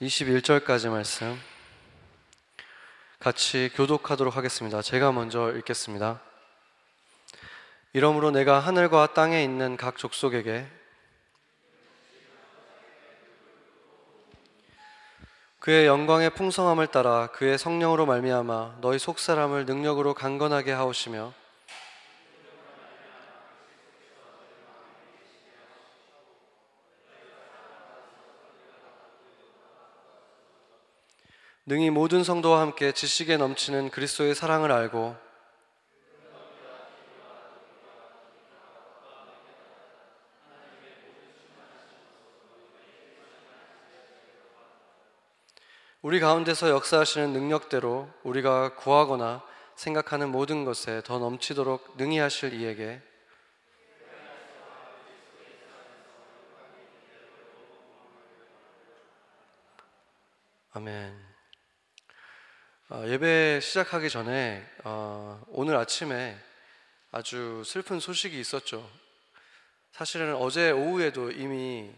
21절까지 말씀 같이 교독하도록 하겠습니다. 제가 먼저 읽겠습니다. 이러므로 내가 하늘과 땅에 있는 각 족속에게 그의 영광의 풍성함을 따라 그의 성령으로 말미암아 너희 속 사람을 능력으로 강건하게 하오시며 능히 모든 성도와 함께 지식에 넘치는 그리스도의 사랑을 알고 우리 가운데서 역사하시는 능력대로 우리가 구하거나 생각하는 모든 것에 더 넘치도록 능히 하실 이에게 아멘. 어, 예배 시작하기 전에 어, 오늘 아침에 아주 슬픈 소식이 있었죠. 사실은 어제 오후에도 이미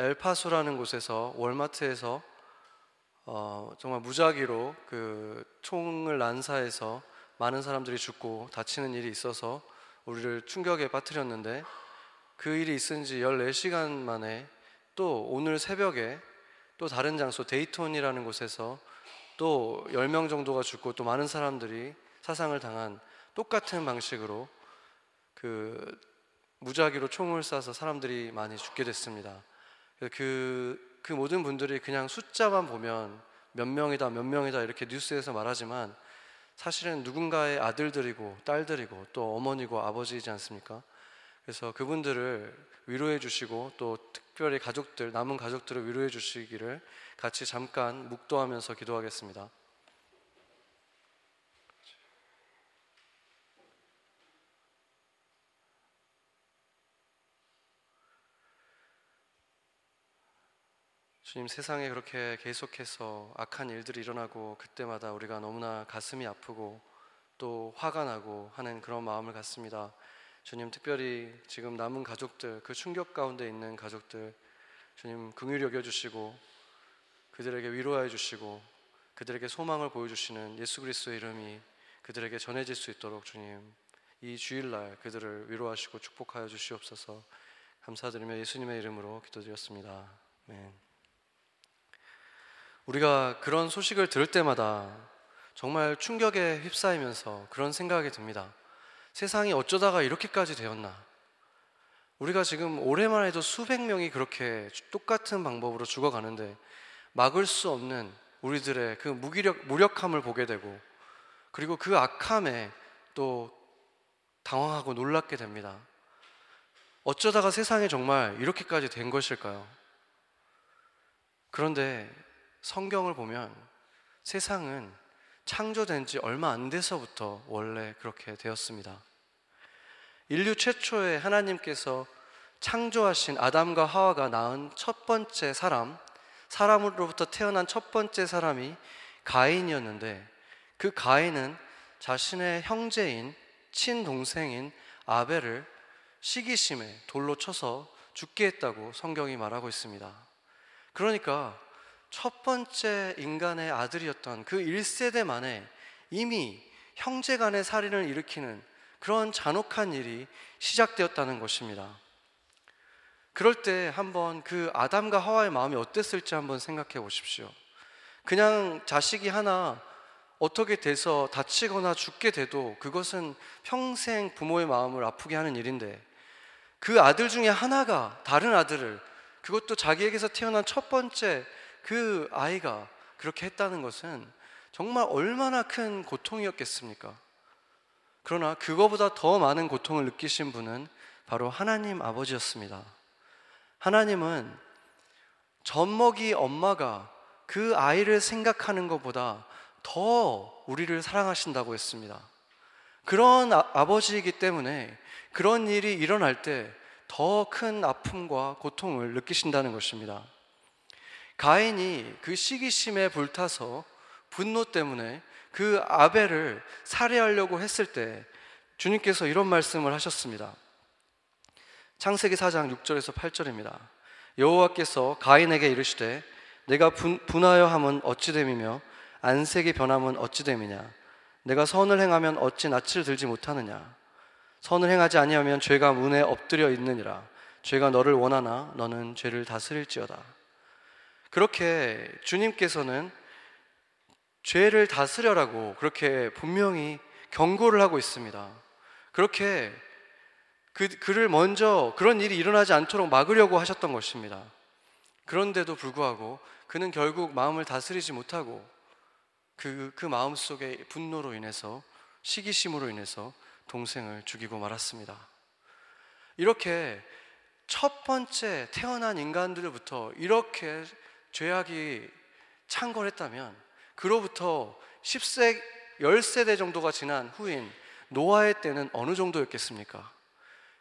엘파소라는 곳에서 월마트에서 어, 정말 무작위로 그 총을 난사해서 많은 사람들이 죽고 다치는 일이 있어서 우리를 충격에 빠뜨렸는데 그 일이 있은 지 14시간 만에 또 오늘 새벽에 또 다른 장소 데이톤이라는 곳에서 또 10명 정도가 죽고 또 많은 사람들이 사상을 당한 똑같은 방식으로 그 무작위로 총을 쏴서 사람들이 많이 죽게 됐습니다. 그, 그 모든 분들이 그냥 숫자만 보면 몇 명이다, 몇 명이다 이렇게 뉴스에서 말하지만 사실은 누군가의 아들들이고 딸들이고 또 어머니고 아버지이지 않습니까? 그래서 그분들을 위로해 주시고 또 특별히 가족들, 남은 가족들을 위로해 주시기를 같이 잠깐 묵도하면서 기도하겠습니다. 주님 세상에 그렇게 계속해서 악한 일들이 일어나고 그때마다 우리가 너무나 가슴이 아프고 또 화가 나고 하는 그런 마음을 갖습니다. 주님 특별히 지금 남은 가족들 그 충격 가운데 있는 가족들 주님 긍휼히 여겨 주시고 그들에게 위로해 주시고 그들에게 소망을 보여 주시는 예수 그리스도의 이름이 그들에게 전해질 수 있도록 주님 이 주일날 그들을 위로하시고 축복하여 주시옵소서 감사드리며 예수님의 이름으로 기도드렸습니다. 아멘. 우리가 그런 소식을 들을 때마다 정말 충격에 휩싸이면서 그런 생각이 듭니다. 세상이 어쩌다가 이렇게까지 되었나? 우리가 지금 올해만 해도 수백 명이 그렇게 똑같은 방법으로 죽어가는데 막을 수 없는 우리들의 그 무기력, 무력함을 보게 되고 그리고 그 악함에 또 당황하고 놀랍게 됩니다. 어쩌다가 세상에 정말 이렇게까지 된 것일까요? 그런데 성경을 보면 세상은 창조된 지 얼마 안 돼서부터 원래 그렇게 되었습니다. 인류 최초에 하나님께서 창조하신 아담과 하와가 낳은 첫 번째 사람, 사람으로부터 태어난 첫 번째 사람이 가인이었는데 그 가인은 자신의 형제인 친동생인 아벨을 시기심에 돌로 쳐서 죽게 했다고 성경이 말하고 있습니다. 그러니까 첫 번째 인간의 아들이었던 그 1세대 만에 이미 형제 간의 살인을 일으키는 그런 잔혹한 일이 시작되었다는 것입니다. 그럴 때 한번 그 아담과 하와의 마음이 어땠을지 한번 생각해 보십시오. 그냥 자식이 하나 어떻게 돼서 다치거나 죽게 돼도 그것은 평생 부모의 마음을 아프게 하는 일인데 그 아들 중에 하나가 다른 아들을 그것도 자기에게서 태어난 첫 번째 그 아이가 그렇게 했다는 것은 정말 얼마나 큰 고통이었겠습니까? 그러나 그거보다 더 많은 고통을 느끼신 분은 바로 하나님 아버지였습니다. 하나님은 젖먹이 엄마가 그 아이를 생각하는 것보다 더 우리를 사랑하신다고 했습니다. 그런 아, 버지이기 때문에 그런 일이 일어날 때 더 큰 아픔과 고통을 느끼신다는 것입니다. 가인이 그 시기심에 불타서 분노 때문에 그 아벨을 살해하려고 했을 때 주님께서 이런 말씀을 하셨습니다. 창세기 4장 6절에서 8절입니다. 여호와께서 가인에게 이르시되 내가 분, 분하여 함은 어찌 됨이며 안색이 변함은 어찌 됨이냐 내가 선을 행하면 어찌 낯을 들지 못하느냐 선을 행하지 아니하면 죄가 문에 엎드려 있느니라 죄가 너를 원하나 너는 죄를 다스릴지어다 그렇게 주님께서는 죄를 다스려라고 그렇게 분명히 경고를 하고 있습니다. 그렇게 그, 그를 먼저 그런 일이 일어나지 않도록 막으려고 하셨던 것입니다. 그런데도 불구하고 그는 결국 마음을 다스리지 못하고 그, 그 마음 속에 분노로 인해서 시기심으로 인해서 동생을 죽이고 말았습니다. 이렇게 첫 번째 태어난 인간들부터 이렇게 죄악이 창궐했다면 그로부터 10세, 10세대 정도가 지난 후인 노아의 때는 어느 정도였겠습니까?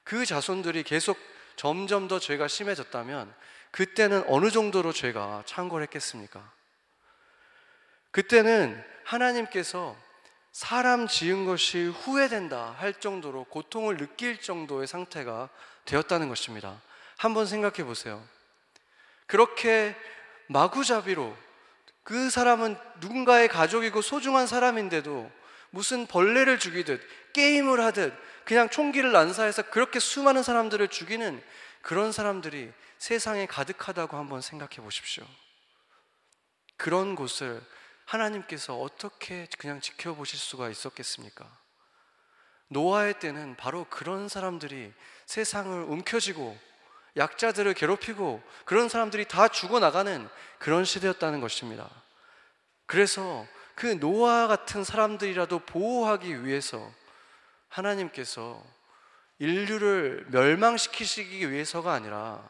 그 자손들이 계속 점점 더 죄가 심해졌다면 그때는 어느 정도로 죄가 창궐했겠습니까? 그때는 하나님께서 사람 지은 것이 후회된다 할 정도로 고통을 느낄 정도의 상태가 되었다는 것입니다. 한번 생각해 보세요. 그렇게 마구잡이로 그 사람은 누군가의 가족이고 소중한 사람인데도 무슨 벌레를 죽이듯 게임을 하듯 그냥 총기를 난사해서 그렇게 수많은 사람들을 죽이는 그런 사람들이 세상에 가득하다고 한번 생각해 보십시오. 그런 곳을 하나님께서 어떻게 그냥 지켜보실 수가 있었겠습니까? 노아의 때는 바로 그런 사람들이 세상을 움켜쥐고 약자들을 괴롭히고 그런 사람들이 다 죽어나가는 그런 시대였다는 것입니다. 그래서 그 노아 같은 사람들이라도 보호하기 위해서 하나님께서 인류를 멸망시키시기 위해서가 아니라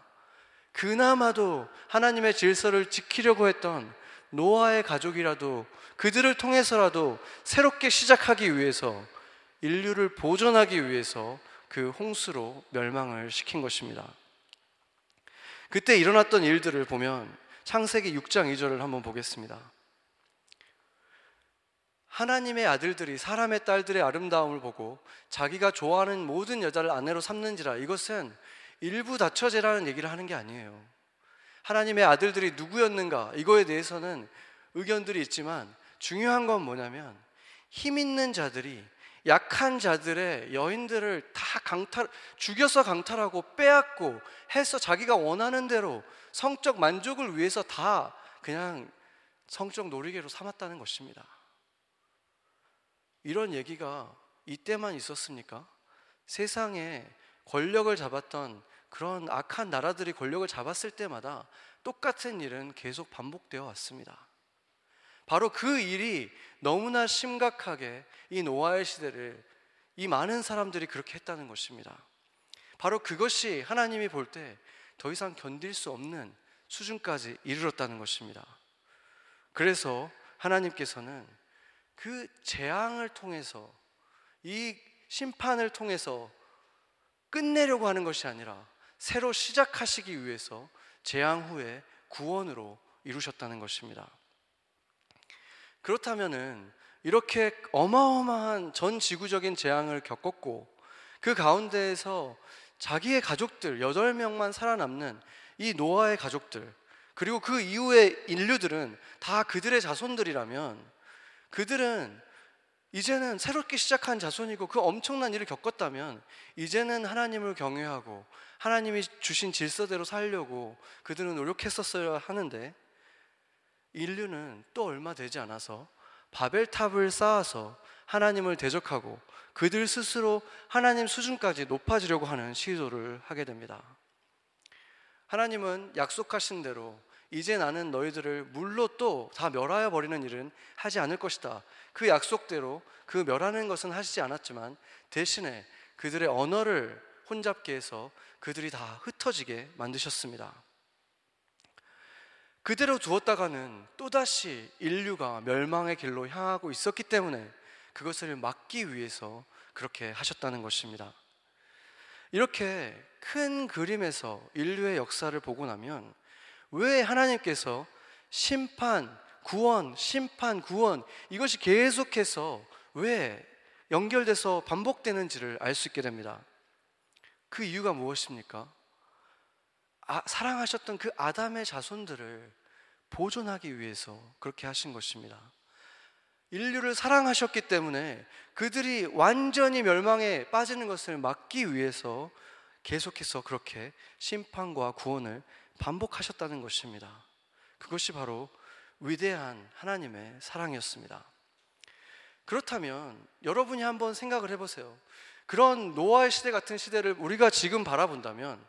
그나마도 하나님의 질서를 지키려고 했던 노아의 가족이라도 그들을 통해서라도 새롭게 시작하기 위해서 인류를 보존하기 위해서 그 홍수로 멸망을 시킨 것입니다. 그때 일어났던 일들을 보면 창세기 6장 2절을 한번 보겠습니다. 하나님의 아들들이 사람의 딸들의 아름다움을 보고 자기가 좋아하는 모든 여자를 아내로 삼는지라 이것은 일부 다처제라는 얘기를 하는 게 아니에요. 하나님의 아들들이 누구였는가 이거에 대해서는 의견들이 있지만 중요한 건 뭐냐면 힘 있는 자들이 약한 자들의 여인들을 다 강탈, 죽여서 강탈하고 빼앗고 해서 자기가 원하는 대로 성적 만족을 위해서 다 그냥 성적 놀이개로 삼았다는 것입니다. 이런 얘기가 이때만 있었습니까? 세상에 권력을 잡았던 그런 악한 나라들이 권력을 잡았을 때마다 똑같은 일은 계속 반복되어 왔습니다. 바로 그 일이 너무나 심각하게 이 노아의 시대를 이 많은 사람들이 그렇게 했다는 것입니다. 바로 그것이 하나님이 볼 때 더 이상 견딜 수 없는 수준까지 이르렀다는 것입니다. 그래서 하나님께서는 그 재앙을 통해서 이 심판을 통해서 끝내려고 하는 것이 아니라 새로 시작하시기 위해서 재앙 후에 구원으로 이루셨다는 것입니다. 그렇다면은 이렇게 어마어마한 전 지구적인 재앙을 겪었고 그 가운데에서 자기의 가족들 8명만 살아남는 이 노아의 가족들 그리고 그 이후의 인류들은 다 그들의 자손들이라면 그들은 이제는 새롭게 시작한 자손이고 그 엄청난 일을 겪었다면 이제는 하나님을 경외하고 하나님이 주신 질서대로 살려고 그들은 노력했었어야 하는데 인류는 또 얼마 되지 않아서 바벨탑을 쌓아서 하나님을 대적하고 그들 스스로 하나님 수준까지 높아지려고 하는 시도를 하게 됩니다. 하나님은 약속하신 대로 이제 나는 너희들을 물로 또 다 멸하여 버리는 일은 하지 않을 것이다. 그 약속대로 그 멸하는 것은 하시지 않았지만 대신에 그들의 언어를 혼잡게 해서 그들이 다 흩어지게 만드셨습니다. 그대로 두었다가는 또다시 인류가 멸망의 길로 향하고 있었기 때문에 그것을 막기 위해서 그렇게 하셨다는 것입니다. 이렇게 큰 그림에서 인류의 역사를 보고 나면 왜 하나님께서 심판, 구원, 심판, 구원 이것이 계속해서 왜 연결돼서 반복되는지를 알 수 있게 됩니다. 그 이유가 무엇입니까? 아, 사랑하셨던 그 아담의 자손들을 보존하기 위해서 그렇게 하신 것입니다. 인류를 사랑하셨기 때문에 그들이 완전히 멸망에 빠지는 것을 막기 위해서 계속해서 그렇게 심판과 구원을 반복하셨다는 것입니다. 그것이 바로 위대한 하나님의 사랑이었습니다. 그렇다면 여러분이 한번 생각을 해보세요. 그런 노아의 시대 같은 시대를 우리가 지금 바라본다면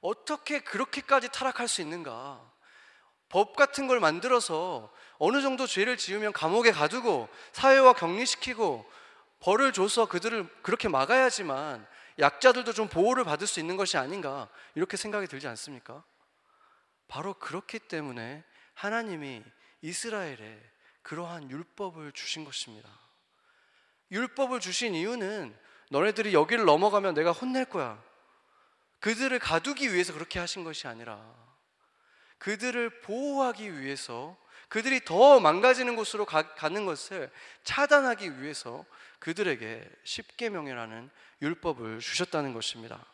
어떻게 그렇게까지 타락할 수 있는가? 법 같은 걸 만들어서 어느 정도 죄를 지으면 감옥에 가두고 사회와 격리시키고 벌을 줘서 그들을 그렇게 막아야지만 약자들도 좀 보호를 받을 수 있는 것이 아닌가 이렇게 생각이 들지 않습니까? 바로 그렇기 때문에 하나님이 이스라엘에 그러한 율법을 주신 것입니다. 율법을 주신 이유는 너네들이 여기를 넘어가면 내가 혼낼 거야. 그들을 가두기 위해서 그렇게 하신 것이 아니라 그들을 보호하기 위해서 그들이 더 망가지는 곳으로 가, 는 것을 차단하기 위해서 그들에게 십계명이라는 율법을 주셨다는 것입니다.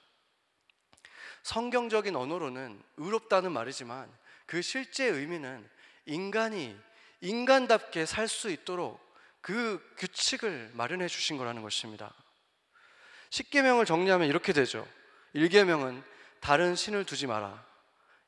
성경적인 언어로는 의롭다는 말이지만 그 실제 의미는 인간이 인간답게 살 수 있도록 그 규칙을 마련해 주신 거라는 것입니다. 십계명을 정리하면 이렇게 되죠. 1계명은 다른 신을 두지 마라.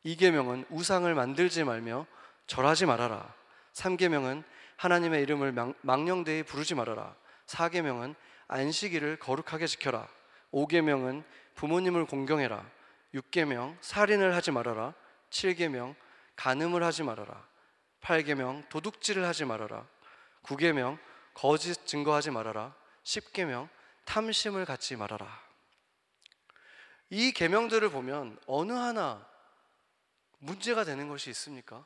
2계명은 우상을 만들지 말며 절하지 말아라. 3계명은 하나님의 이름을 망령되이 부르지 말아라. 4계명은 안식일을 거룩하게 지켜라. 5계명은 부모님을 공경해라. 6계명 살인을 하지 말아라. 7계명 간음을 하지 말아라. 8계명 도둑질을 하지 말아라. 9계명 거짓 증거하지 말아라. 10계명 탐심을 갖지 말아라. 이 계명들을 보면 어느 하나 문제가 되는 것이 있습니까?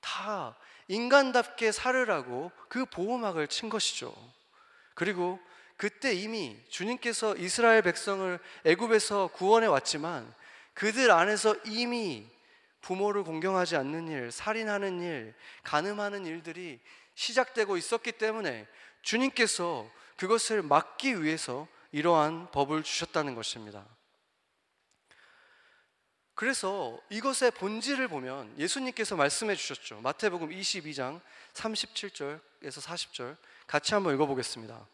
다 인간답게 살으라고 그 보호막을 친 것이죠. 그리고 그때 이미 주님께서 이스라엘 백성을 애굽에서 구원해 왔지만 그들 안에서 이미 부모를 공경하지 않는 일, 살인하는 일, 간음하는 일들이 시작되고 있었기 때문에 주님께서 그것을 막기 위해서 이러한 법을 주셨다는 것입니다. 그래서 이것의 본질을 보면 예수님께서 말씀해 주셨죠. 마태복음 22장 37절에서 40절 같이 한번 읽어보겠습니다.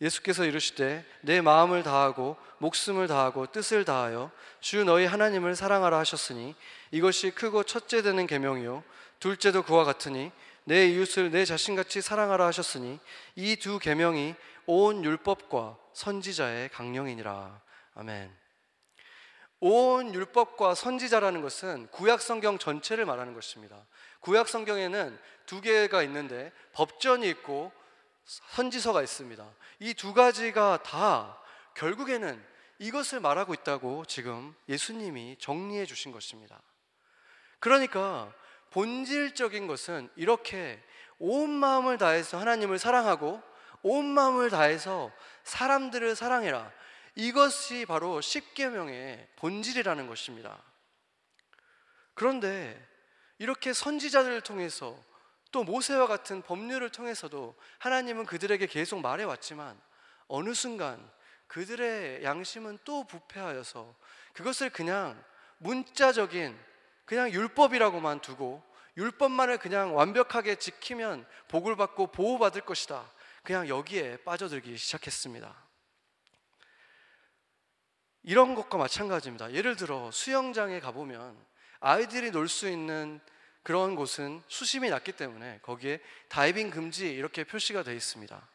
예수께서 이르시되 내 마음을 다하고 목숨을 다하고 뜻을 다하여 주 너희 하나님을 사랑하라 하셨으니 이것이 크고 첫째 되는 계명이요 둘째도 그와 같으니 내 이웃을 내 자신같이 사랑하라 하셨으니 이 두 계명이 온 율법과 선지자의 강령이니라. 아멘. 온 율법과 선지자라는 것은 구약 성경 전체를 말하는 것입니다. 구약 성경에는 두 개가 있는데 법전이 있고 선지서가 있습니다. 이 두 가지가 다 결국에는 이것을 말하고 있다고 지금 예수님이 정리해 주신 것입니다. 그러니까 본질적인 것은 이렇게 온 마음을 다해서 하나님을 사랑하고 온 마음을 다해서 사람들을 사랑해라. 이것이 바로 십계명의 본질이라는 것입니다. 그런데 이렇게 선지자들을 통해서 또 모세와 같은 법률을 통해서도 하나님은 그들에게 계속 말해 왔지만 어느 순간 그들의 양심은 또 부패하여서 그것을 그냥 문자적인 그냥 율법이라고만 두고 율법만을 그냥 완벽하게 지키면 복을 받고 보호받을 것이다. 그냥 여기에 빠져들기 시작했습니다. 이런 것과 마찬가지입니다. 예를 들어 수영장에 가보면 아이들이 놀 수 있는 그런 곳은 수심이 낮기 때문에 거기에 다이빙 금지 이렇게 표시가 되어 있습니다.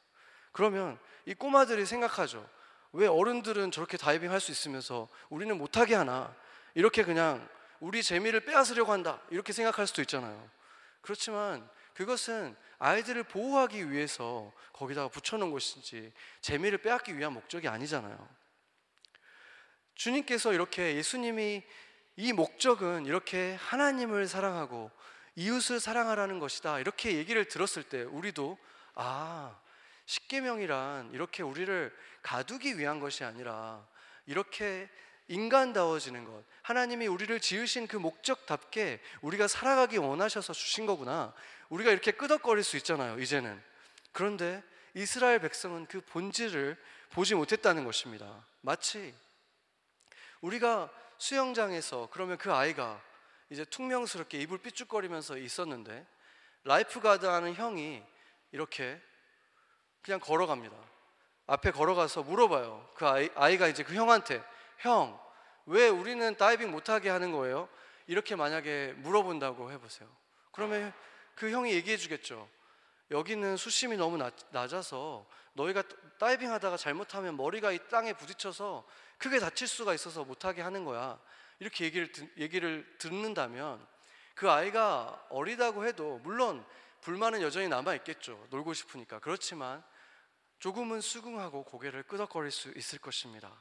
그러면 이 꼬마들이 생각하죠. 왜 어른들은 저렇게 다이빙 할 수 있으면서 우리는 못하게 하나? 이렇게 그냥 우리 재미를 빼앗으려고 한다. 이렇게 생각할 수도 있잖아요. 그렇지만 그것은 아이들을 보호하기 위해서 거기다가 붙여놓은 것이지 재미를 빼앗기 위한 목적이 아니잖아요. 주님께서 이렇게 예수님이 이 목적은 이렇게 하나님을 사랑하고 이웃을 사랑하라는 것이다. 이렇게 얘기를 들었을 때 우리도 아, 십계명이란 이렇게 우리를 가두기 위한 것이 아니라 이렇게 인간다워지는 것. 하나님이 우리를 지으신 그 목적답게 우리가 살아가기 원하셔서 주신 거구나. 우리가 이렇게 끄덕거릴 수 있잖아요, 이제는. 그런데 이스라엘 백성은 그 본질을 보지 못했다는 것입니다. 마치 우리가 수영장에서 그러면 그 아이가 이제 퉁명스럽게 입을 삐죽거리면서 있었는데 lifeguard 하는 형이 이렇게 그냥 걸어갑니다. 앞에 걸어가서 물어봐요. 그 아이, 아이가 이제 그 형한테 형, 왜 우리는 다이빙 못하게 하는 거예요? 이렇게 만약에 물어본다고 해보세요. 그러면 그 형이 얘기해 주겠죠. 여기는 수심이 너무 낮, 낮아서 너희가 다이빙 하다가 잘못하면 머리가 이 땅에 부딪혀서 크게 다칠 수가 있어서 못하게 하는 거야. 이렇게 얘기를, 얘기를 듣는다면 그 아이가 어리다고 해도 물론 불만은 여전히 남아있겠죠. 놀고 싶으니까. 그렇지만 조금은 수긍하고 고개를 끄덕거릴 수 있을 것입니다.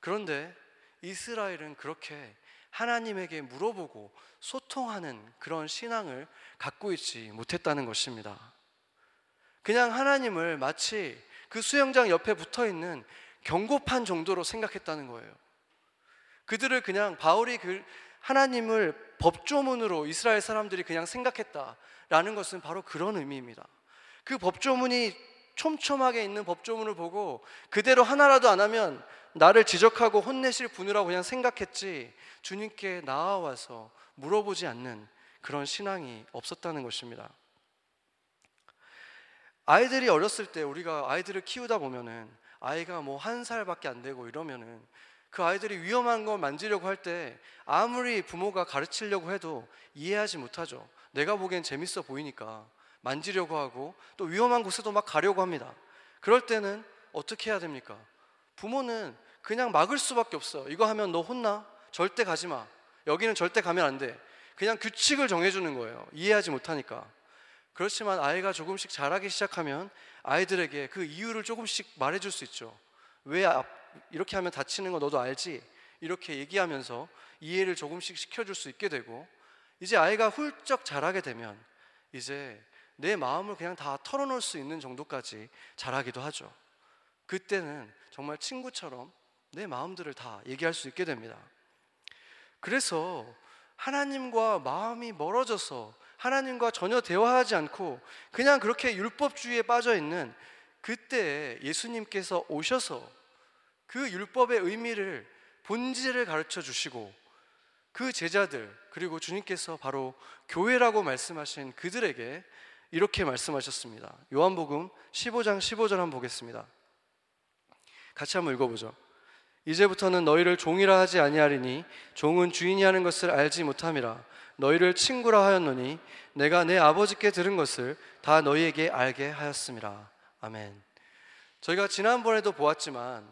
그런데 이스라엘은 그렇게 하나님에게 물어보고 소통하는 그런 신앙을 갖고 있지 못했다는 것입니다. 그냥 하나님을 마치 그 수영장 옆에 붙어 있는 경고판 정도로 생각했다는 거예요. 그들을 그냥 바울이 그 하나님을 법조문으로 이스라엘 사람들이 그냥 생각했다라는 것은 바로 그런 의미입니다. 그 법조문이 촘촘하게 있는 법조문을 보고 그대로 하나라도 안 하면 나를 지적하고 혼내실 분이라고 그냥 생각했지 주님께 나아와서 물어보지 않는 그런 신앙이 없었다는 것입니다. 아이들이 어렸을 때 우리가 아이들을 키우다 보면은 아이가 뭐 한 살밖에 안 되고 이러면은 그 아이들이 위험한 걸 만지려고 할 때 아무리 부모가 가르치려고 해도 이해하지 못하죠. 내가 보기엔 재밌어 보이니까 만지려고 하고 또 위험한 곳에도 막 가려고 합니다. 그럴 때는 어떻게 해야 됩니까? 부모는 그냥 막을 수밖에 없어. 이거 하면 너 혼나? 절대 가지 마. 여기는 절대 가면 안 돼. 그냥 규칙을 정해주는 거예요. 이해하지 못하니까. 그렇지만 아이가 조금씩 자라기 시작하면 아이들에게 그 이유를 조금씩 말해줄 수 있죠. 왜 이렇게 하면 다치는 거 너도 알지? 이렇게 얘기하면서 이해를 조금씩 시켜줄 수 있게 되고 이제 아이가 훌쩍 자라게 되면 이제 내 마음을 그냥 다 털어놓을 수 있는 정도까지 자라기도 하죠. 그때는 정말 친구처럼 내 마음들을 다 얘기할 수 있게 됩니다. 그래서 하나님과 마음이 멀어져서 하나님과 전혀 대화하지 않고 그냥 그렇게 율법주의에 빠져 있는 그때 예수님께서 오셔서 그 율법의 의미를 본질을 가르쳐 주시고 그 제자들 그리고 주님께서 바로 교회라고 말씀하신 그들에게 이렇게 말씀하셨습니다. 요한복음 15장 15절 한번 보겠습니다. 같이 한번 읽어보죠. 이제부터는 너희를 종이라 하지 아니하리니 종은 주인이 하는 것을 알지 못함이라 너희를 친구라 하였노니 내가 내 아버지께 들은 것을 다 너희에게 알게 하였음이라 아멘. 저희가 지난번에도 보았지만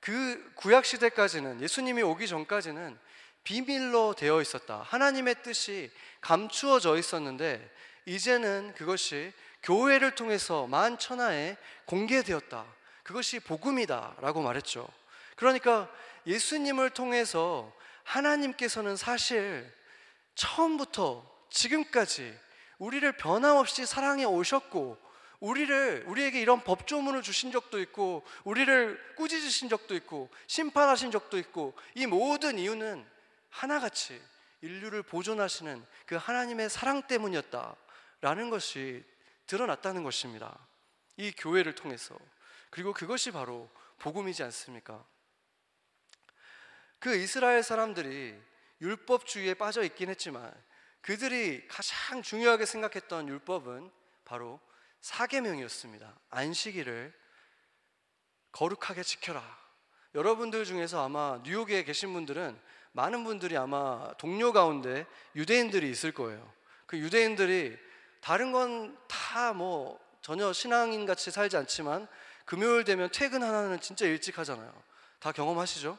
그 구약 시대까지는 예수님이 오기 전까지는 비밀로 되어 있었다. 하나님의 뜻이 감추어져 있었는데 이제는 그것이 교회를 통해서 만 천하에 공개되었다. 그것이 복음이다라고 말했죠. 그러니까 예수님을 통해서 하나님께서는 사실 처음부터 지금까지 우리를 변함없이 사랑해 오셨고 우리를 우리에게 이런 법조문을 주신 적도 있고 우리를 꾸짖으신 적도 있고 심판하신 적도 있고 이 모든 이유는 하나같이 인류를 보존하시는 그 하나님의 사랑 때문이었다라는 것이 드러났다는 것입니다. 이 교회를 통해서 그리고 그것이 바로 복음이지 않습니까? 그 이스라엘 사람들이 율법주의에 빠져 있긴 했지만 그들이 가장 중요하게 생각했던 율법은 바로 사계명이었습니다. 안식일을 거룩하게 지켜라. 여러분들 중에서 아마 뉴욕에 계신 분들은 많은 분들이 아마 동료 가운데 유대인들이 있을 거예요. 그 유대인들이 다른 건 다 뭐 전혀 신앙인 같이 살지 않지만 금요일 되면 퇴근 하나는 진짜 일찍 하잖아요. 다 경험하시죠?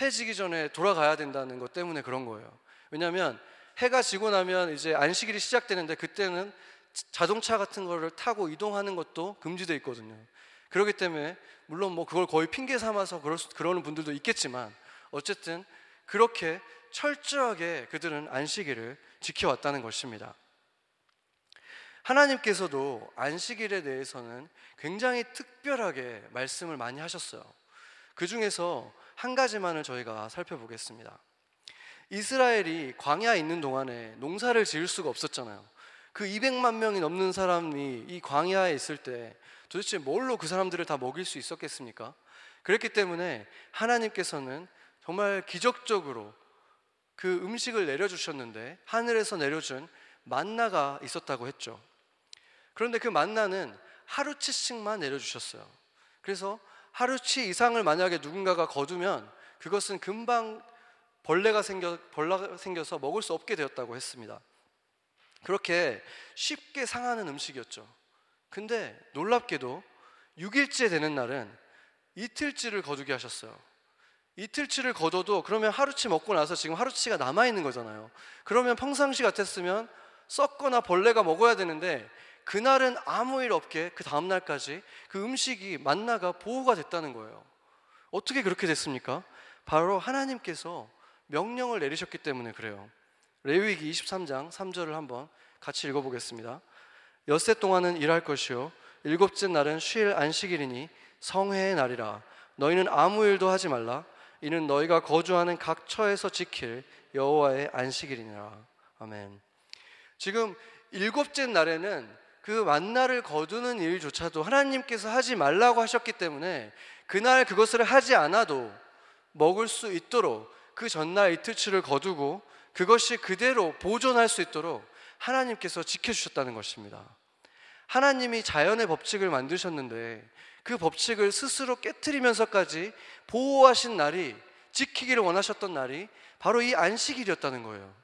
해 지기 전에 돌아가야 된다는 것 때문에 그런 거예요. 왜냐하면 해가 지고 나면 이제 안식일이 시작되는데 그때는 자동차 같은 거를 타고 이동하는 것도 금지되어 있거든요. 그렇기 때문에 물론 뭐 그걸 거의 핑계 삼아서 그럴 수, 그러는 분들도 있겠지만 어쨌든 그렇게 철저하게 그들은 안식일을 지켜왔다는 것입니다. 하나님께서도 안식일에 대해서는 굉장히 특별하게 말씀을 많이 하셨어요. 그 중에서 한 가지만을 저희가 살펴보겠습니다. 이스라엘이 광야에 있는 동안에 농사를 지을 수가 없었잖아요. 그 200만 명이 넘는 사람이 이 광야에 있을 때 도대체 뭘로 그 사람들을 다 먹일 수 있었겠습니까? 그렇기 때문에 하나님께서는 정말 기적적으로 그 음식을 내려주셨는데 하늘에서 내려준 만나가 있었다고 했죠. 그런데 그 만나는 하루치씩만 내려주셨어요. 그래서 하루치 이상을 만약에 누군가가 거두면 그것은 금방 벌레가 생겨 벌레가 생겨서 먹을 수 없게 되었다고 했습니다. 그렇게 쉽게 상하는 음식이었죠. 근데 놀랍게도 6일째 되는 날은 이틀치를 거두게 하셨어요. 이틀치를 거둬도 그러면 하루치 먹고 나서 지금 하루치가 남아 있는 거잖아요. 그러면 평상시 같았으면 썩거나 벌레가 먹어야 되는데 그날은 아무 일 없게 그 다음 날까지 그 음식이 만나가 보호가 됐다는 거예요. 어떻게 그렇게 됐습니까? 바로 하나님께서 명령을 내리셨기 때문에 그래요. 레위기 23장 3절을 한번 같이 읽어보겠습니다. 엿새 동안은 일할 것이요 일곱째 날은 쉴 안식일이니 성회의 날이라 너희는 아무 일도 하지 말라 이는 너희가 거주하는 각 처에서 지킬 여호와의 안식일이니라 아멘. 지금 일곱째 날에는 그 만나를 거두는 일조차도 하나님께서 하지 말라고 하셨기 때문에 그날 그것을 하지 않아도 먹을 수 있도록 그 전날 이틀치를 거두고 그것이 그대로 보존할 수 있도록 하나님께서 지켜주셨다는 것입니다. 하나님이 자연의 법칙을 만드셨는데 그 법칙을 스스로 깨뜨리면서까지 보호하신 날이 지키기를 원하셨던 날이 바로 이 안식일이었다는 거예요.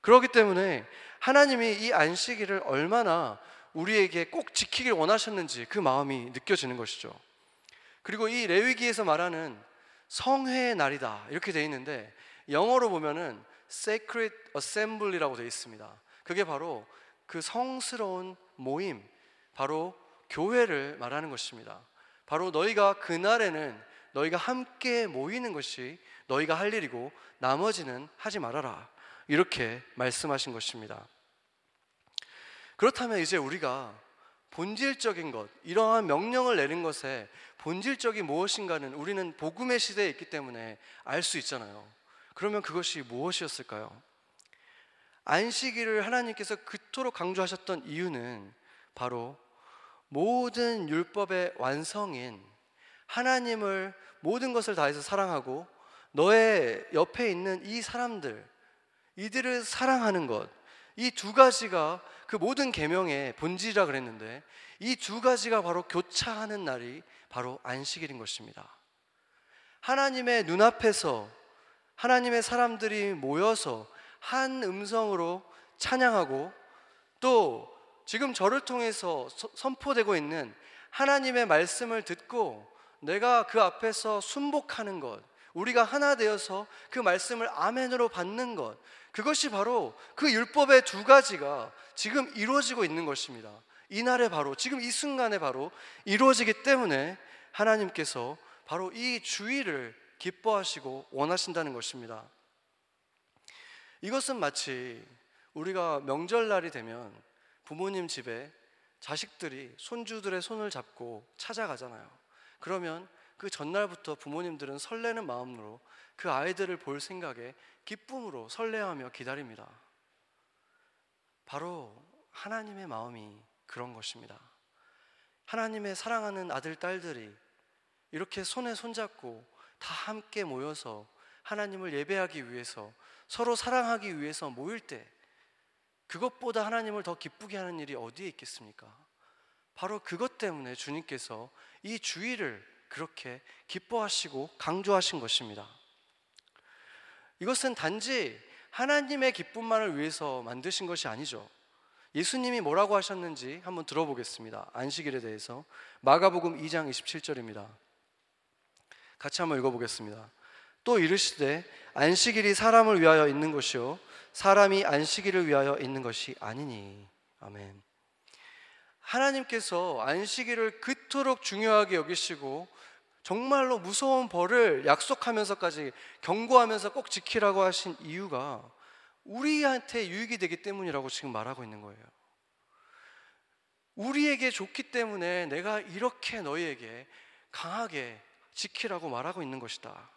그렇기 때문에 하나님이 이 안식일을 얼마나 우리에게 꼭 지키길 원하셨는지 그 마음이 느껴지는 것이죠. 그리고 이 레위기에서 말하는 성회의 날이다 이렇게 되어 있는데 영어로 보면은 sacred assembly라고 되어 있습니다. 그게 바로 그 성스러운 모임, 바로 교회를 말하는 것입니다. 바로 너희가 그날에는 너희가 함께 모이는 것이 너희가 할 일이고 나머지는 하지 말아라. 이렇게 말씀하신 것입니다. 그렇다면 이제 우리가 본질적인 것, 이러한 명령을 내린 것에 본질적이 무엇인가는 우리는 복음의 시대에 있기 때문에 알 수 있잖아요. 그러면 그것이 무엇이었을까요? 안식일을 하나님께서 그토록 강조하셨던 이유는 바로 모든 율법의 완성인 하나님을 모든 것을 다해서 사랑하고 너의 옆에 있는 이 사람들 이들을 사랑하는 것 이 두 가지가 그 모든 계명의 본질이라 그랬는데 이 두 가지가 바로 교차하는 날이 바로 안식일인 것입니다. 하나님의 눈앞에서 하나님의 사람들이 모여서 한 음성으로 찬양하고 또 지금 저를 통해서 선포되고 있는 하나님의 말씀을 듣고 내가 그 앞에서 순복하는 것, 우리가 하나 되어서 그 말씀을 아멘으로 받는 것, 그것이 바로 그 율법의 두 가지가 지금 이루어지고 있는 것입니다. 이날에 바로, 지금 이 순간에 바로 이루어지기 때문에 하나님께서 바로 이 주의를 기뻐하시고 원하신다는 것입니다. 이것은 마치 우리가 명절날이 되면 부모님 집에 자식들이 손주들의 손을 잡고 찾아가잖아요. 그러면 그 전날부터 부모님들은 설레는 마음으로 그 아이들을 볼 생각에 기쁨으로 설레하며 기다립니다. 바로 하나님의 마음이 그런 것입니다. 하나님의 사랑하는 아들, 딸들이 이렇게 손에 손잡고 다 함께 모여서 하나님을 예배하기 위해서 서로 사랑하기 위해서 모일 때 그것보다 하나님을 더 기쁘게 하는 일이 어디에 있겠습니까? 바로 그것 때문에 주님께서 이 주의를 그렇게 기뻐하시고 강조하신 것입니다. 이것은 단지 하나님의 기쁨만을 위해서 만드신 것이 아니죠. 예수님이 뭐라고 하셨는지 한번 들어보겠습니다. 안식일에 대해서 마가복음 2장 27절입니다. 같이 한번 읽어보겠습니다. 또 이르시되 안식일이 사람을 위하여 있는 것이요 사람이 안식일을 위하여 있는 것이 아니니 아멘. 하나님께서 안식일을 그토록 중요하게 여기시고 정말로 무서운 벌을 약속하면서까지 경고하면서 꼭 지키라고 하신 이유가 우리한테 유익이 되기 때문이라고 지금 말하고 있는 거예요. 우리에게 좋기 때문에 내가 이렇게 너희에게 강하게 지키라고 말하고 있는 것이다.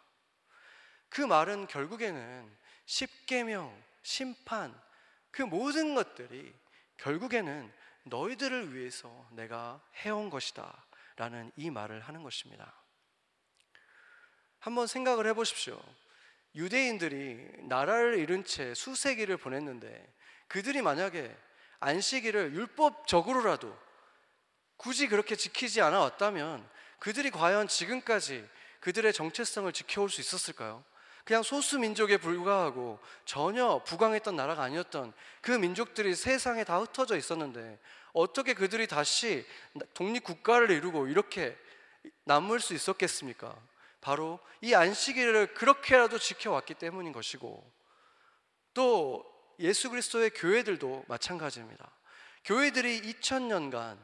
그 말은 결국에는 십계명, 심판, 그 모든 것들이 결국에는 너희들을 위해서 내가 해온 것이다. 라는 이 말을 하는 것입니다. 한번 생각을 해 보십시오. 유대인들이 나라를 잃은 채 수세기를 보냈는데 그들이 만약에 안식일을 율법적으로라도 굳이 그렇게 지키지 않아 왔다면 그들이 과연 지금까지 그들의 정체성을 지켜올 수 있었을까요? 그냥 소수 민족에 불과하고 전혀 부강했던 나라가 아니었던 그 민족들이 세상에 다 흩어져 있었는데 어떻게 그들이 다시 독립 국가를 이루고 이렇게 남을 수 있었겠습니까? 바로 이 안식일을 그렇게라도 지켜왔기 때문인 것이고 또 예수 그리스도의 교회들도 마찬가지입니다. 교회들이 2000년간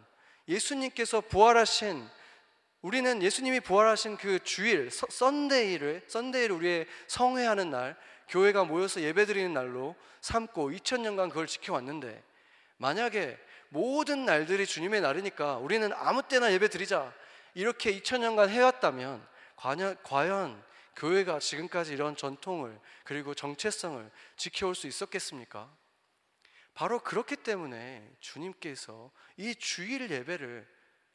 예수님께서 부활하신 우리는 예수님이 부활하신 그 주일 썬데이를 썬데이를 우리의 성회하는 날 교회가 모여서 예배드리는 날로 삼고 2000년간 그걸 지켜왔는데 만약에 모든 날들이 주님의 날이니까 우리는 아무 때나 예배드리자 이렇게 2000년간 해왔다면 과연, 과연 교회가 지금까지 이런 전통을 그리고 정체성을 지켜올 수 있었겠습니까? 바로 그렇기 때문에 주님께서 이 주일 예배를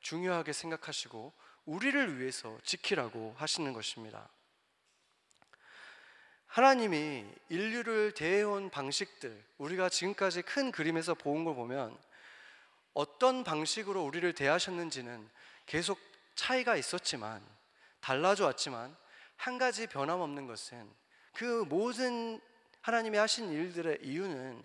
중요하게 생각하시고 우리를 위해서 지키라고 하시는 것입니다. 하나님이 인류를 대해온 방식들, 우리가 지금까지 큰 그림에서 본 걸 보면 어떤 방식으로 우리를 대하셨는지는 계속 차이가 있었지만 달라져 왔지만 한 가지 변함없는 것은 그 모든 하나님이 하신 일들의 이유는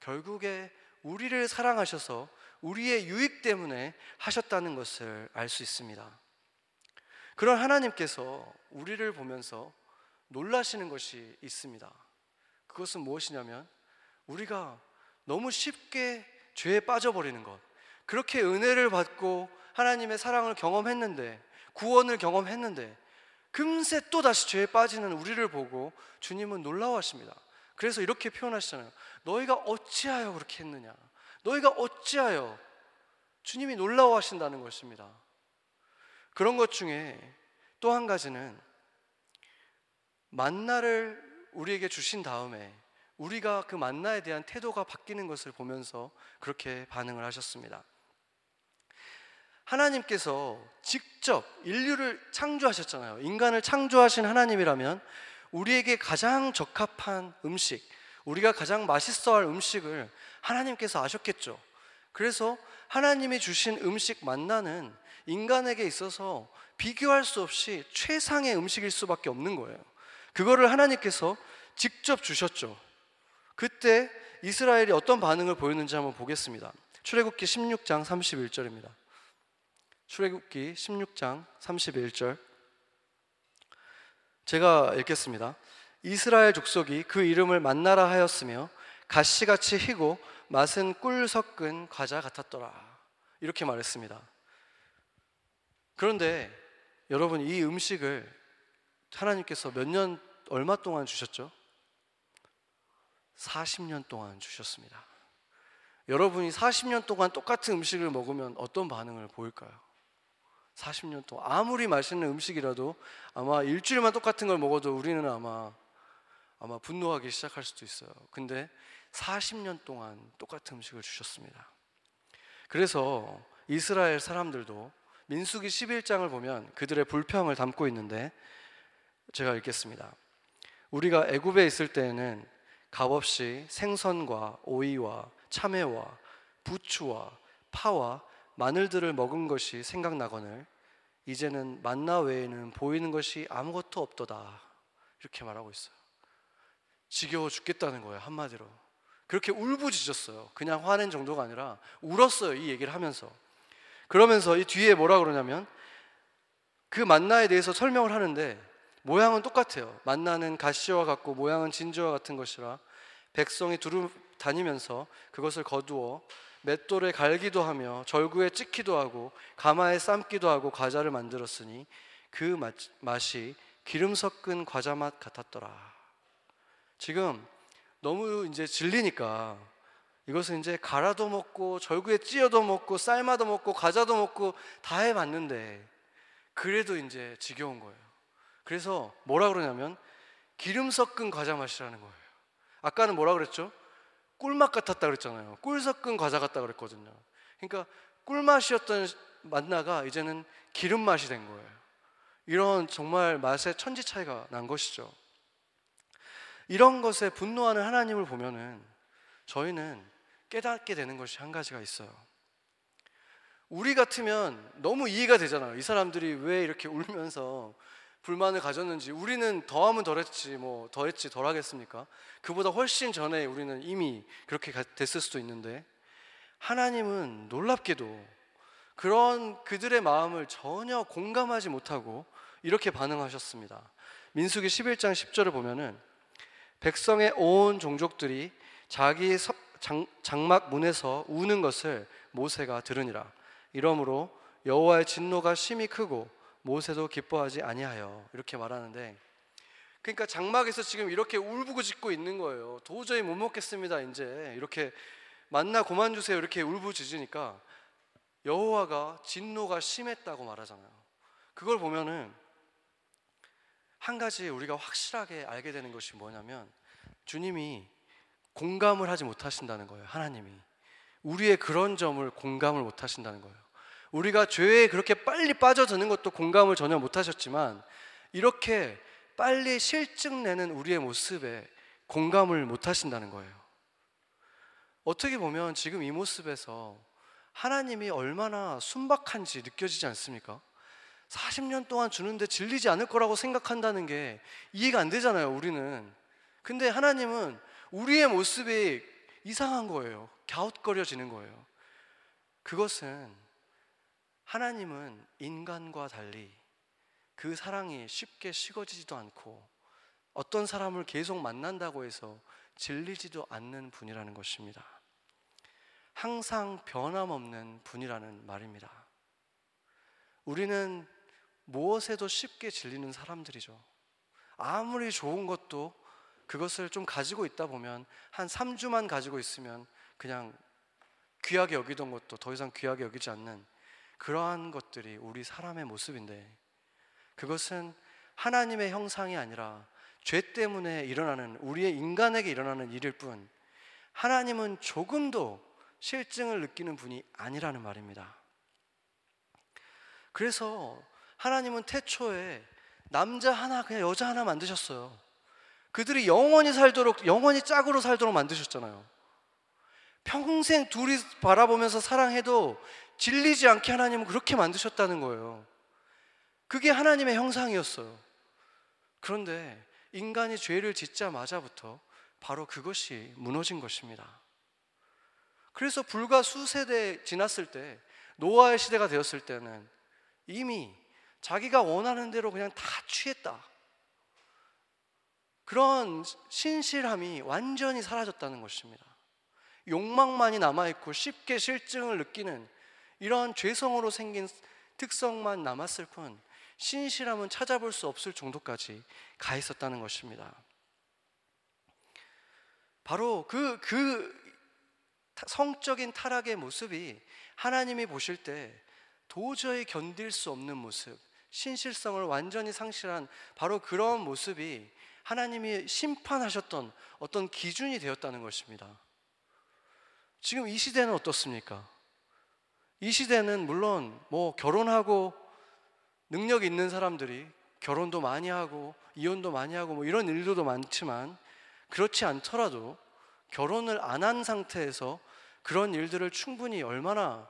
결국에 우리를 사랑하셔서 우리의 유익 때문에 하셨다는 것을 알 수 있습니다. 그런 하나님께서 우리를 보면서 놀라시는 것이 있습니다. 그것은 무엇이냐면 우리가 너무 쉽게 죄에 빠져버리는 것. 그렇게 은혜를 받고 하나님의 사랑을 경험했는데 구원을 경험했는데 금세 또 다시 죄에 빠지는 우리를 보고 주님은 놀라워하십니다. 그래서 이렇게 표현하시잖아요. 너희가 어찌하여 그렇게 했느냐? 너희가 어찌하여 주님이 놀라워하신다는 것입니다. 그런 것 중에 또 한 가지는 만나를 우리에게 주신 다음에 우리가 그 만나에 대한 태도가 바뀌는 것을 보면서 그렇게 반응을 하셨습니다. 하나님께서 직접 인류를 창조하셨잖아요. 인간을 창조하신 하나님이라면 우리에게 가장 적합한 음식, 우리가 가장 맛있어 할 음식을 하나님께서 아셨겠죠. 그래서 하나님이 주신 음식 만나는 인간에게 있어서 비교할 수 없이 최상의 음식일 수밖에 없는 거예요. 그거를 하나님께서 직접 주셨죠. 그때 이스라엘이 어떤 반응을 보였는지 한번 보겠습니다. 출애굽기 16장 31절입니다. 출애굽기 16장 31절 제가 읽겠습니다. 이스라엘 족속이 그 이름을 만나라 하였으며 가시같이 희고 맛은 꿀 섞은 과자 같았더라. 이렇게 말했습니다. 그런데 여러분 이 음식을 하나님께서 몇 년 얼마 동안 주셨죠? 40년 동안 주셨습니다. 여러분이 40년 동안 똑같은 음식을 먹으면 어떤 반응을 보일까요? 40년 동안 아무리 맛있는 음식이라도 아마 일주일만 똑같은 걸 먹어도 우리는 아마 아마 분노하기 시작할 수도 있어요. 근데 40년 동안 똑같은 음식을 주셨습니다. 그래서 이스라엘 사람들도 민수기 11장을 보면 그들의 불평을 담고 있는데 제가 읽겠습니다. 우리가 애굽에 있을 때에는 값없이 생선과 오이와 참외와 부추와 파와 마늘들을 먹은 것이 생각나거늘 이제는 만나 외에는 보이는 것이 아무것도 없도다. 이렇게 말하고 있어요. 지겨워 죽겠다는 거예요, 한마디로. 그렇게 울부짖었어요. 그냥 화낸 정도가 아니라 울었어요, 이 얘기를 하면서. 그러면서 이 뒤에 뭐라 그러냐면 그 만나에 대해서 설명을 하는데 모양은 똑같아요. 만나는 가시와 같고 모양은 진주와 같은 것이라 백성이 두루 다니면서 그것을 거두어 맷돌에 갈기도 하며 절구에 찍기도 하고 가마에 삶기도 하고 과자를 만들었으니 그 맛 이 기름 섞은 과자 맛 같았더라. 지금 너무 이제 질리니까 이것은 이제 갈아도 먹고 절구에 찧어도 먹고 삶아도 먹고 과자도 먹고 다 해봤는데 그래도 이제 지겨운 거예요. 그래서 뭐라 그러냐면 기름 섞은 과자 맛이라는 거예요. 아까는 뭐라 그랬죠? 꿀맛 같았다 그랬잖아요. 꿀 섞은 과자 같다 그랬거든요. 그러니까 꿀맛이었던 만나가 이제는 기름 맛이 된 거예요. 이런 정말 맛의 천지 차이가 난 것이죠. 이런 것에 분노하는 하나님을 보면은 저희는 깨닫게 되는 것이 한 가지가 있어요. 우리 같으면 너무 이해가 되잖아요. 이 사람들이 왜 이렇게 울면서 불만을 가졌는지 우리는 더하면 덜했지 뭐 더했지 덜하겠습니까? 그보다 훨씬 전에 우리는 이미 그렇게 됐을 수도 있는데 하나님은 놀랍게도 그런 그들의 마음을 전혀 공감하지 못하고 이렇게 반응하셨습니다. 민수기 11장 10절을 보면은 백성의 온 종족들이 자기 장, 장막 문에서 우는 것을 모세가 들으니라. 이러므로 여호와의 진노가 심히 크고 모세도 기뻐하지 아니하여 이렇게 말하는데 그러니까 장막에서 지금 이렇게 울부짖고 있는 거예요. 도저히 못 먹겠습니다. 이제 이렇게 만나 고만 주세요. 이렇게 울부짖으니까 여호와가 진노가 심했다고 말하잖아요. 그걸 보면은 한 가지 우리가 확실하게 알게 되는 것이 뭐냐면 주님이 공감을 하지 못하신다는 거예요. 하나님이 우리의 그런 점을 공감을 못하신다는 거예요. 우리가 죄에 그렇게 빨리 빠져드는 것도 공감을 전혀 못 하셨지만 이렇게 빨리 실증 내는 우리의 모습에 공감을 못 하신다는 거예요. 어떻게 보면 지금 이 모습에서 하나님이 얼마나 순박한지 느껴지지 않습니까? 40년 동안 주는데 질리지 않을 거라고 생각한다는 게 이해가 안 되잖아요, 우리는. 근데 하나님은 우리의 모습이 이상한 거예요. 갸웃거려지는 거예요. 그것은 하나님은 인간과 달리 그 사랑이 쉽게 식어지지도 않고 어떤 사람을 계속 만난다고 해서 질리지도 않는 분이라는 것입니다. 항상 변함없는 분이라는 말입니다. 우리는 무엇에도 쉽게 질리는 사람들이죠. 아무리 좋은 것도 그것을 좀 가지고 있다 보면 한 3주만 가지고 있으면 그냥 귀하게 여기던 것도 더 이상 귀하게 여기지 않는 그러한 것들이 우리 사람의 모습인데 그것은 하나님의 형상이 아니라 죄 때문에 일어나는 우리의 인간에게 일어나는 일일 뿐 하나님은 조금도 실증을 느끼는 분이 아니라는 말입니다. 그래서 하나님은 태초에 남자 하나, 그냥 여자 하나 만드셨어요. 그들이 영원히 살도록, 영원히 짝으로 살도록 만드셨잖아요. 평생 둘이 바라보면서 사랑해도 질리지 않게 하나님은 그렇게 만드셨다는 거예요. 그게 하나님의 형상이었어요. 그런데 인간이 죄를 짓자마자부터 바로 그것이 무너진 것입니다. 그래서 불과 수세대 지났을 때 노아의 시대가 되었을 때는 이미 자기가 원하는 대로 그냥 다 취했다. 그런 신실함이 완전히 사라졌다는 것입니다. 욕망만이 남아있고 쉽게 실증을 느끼는 이런 죄성으로 생긴 특성만 남았을 뿐 신실함은 찾아볼 수 없을 정도까지 가 있었다는 것입니다. 바로 그, 그 성적인 타락의 모습이 하나님이 보실 때 도저히 견딜 수 없는 모습, 신실성을 완전히 상실한 바로 그런 모습이 하나님이 심판하셨던 어떤 기준이 되었다는 것입니다. 지금 이 시대는 어떻습니까? 이 시대는 물론 뭐 결혼하고 능력 있는 사람들이 결혼도 많이 하고 이혼도 많이 하고 뭐 이런 일들도 많지만 그렇지 않더라도 결혼을 안 한 상태에서 그런 일들을 충분히 얼마나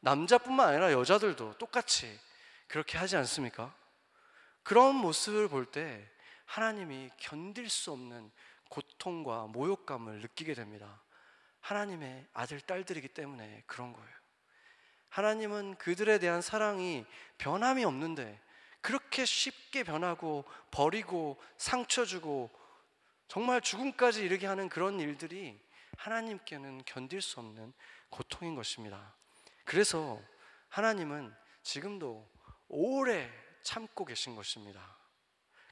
남자뿐만 아니라 여자들도 똑같이 그렇게 하지 않습니까? 그런 모습을 볼 때 하나님이 견딜 수 없는 고통과 모욕감을 느끼게 됩니다. 하나님의 아들, 딸들이기 때문에 그런 거예요. 하나님은 그들에 대한 사랑이 변함이 없는데 그렇게 쉽게 변하고 버리고 상처 주고 정말 죽음까지 이르게 하는 그런 일들이 하나님께는 견딜 수 없는 고통인 것입니다. 그래서 하나님은 지금도 오래 참고 계신 것입니다.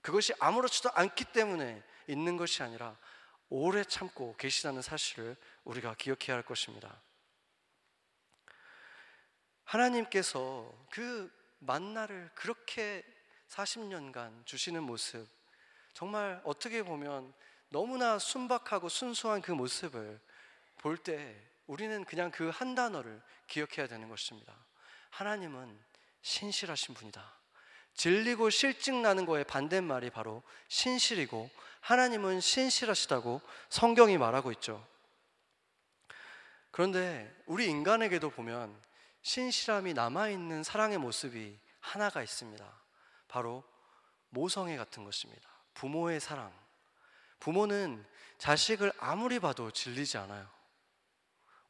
그것이 아무렇지도 않기 때문에 있는 것이 아니라 오래 참고 계시다는 사실을 우리가 기억해야 할 것입니다. 하나님께서 그 만나를 그렇게 40년간 주시는 모습, 정말 어떻게 보면 너무나 순박하고 순수한 그 모습을 볼 때 우리는 그냥 그 한 단어를 기억해야 되는 것입니다. 하나님은 신실하신 분이다. 질리고 실증 나는 거에 반대말이 바로 신실이고 하나님은 신실하시다고 성경이 말하고 있죠. 그런데 우리 인간에게도 보면 신실함이 남아있는 사랑의 모습이 하나가 있습니다. 바로 모성애 같은 것입니다. 부모의 사랑. 부모는 자식을 아무리 봐도 질리지 않아요.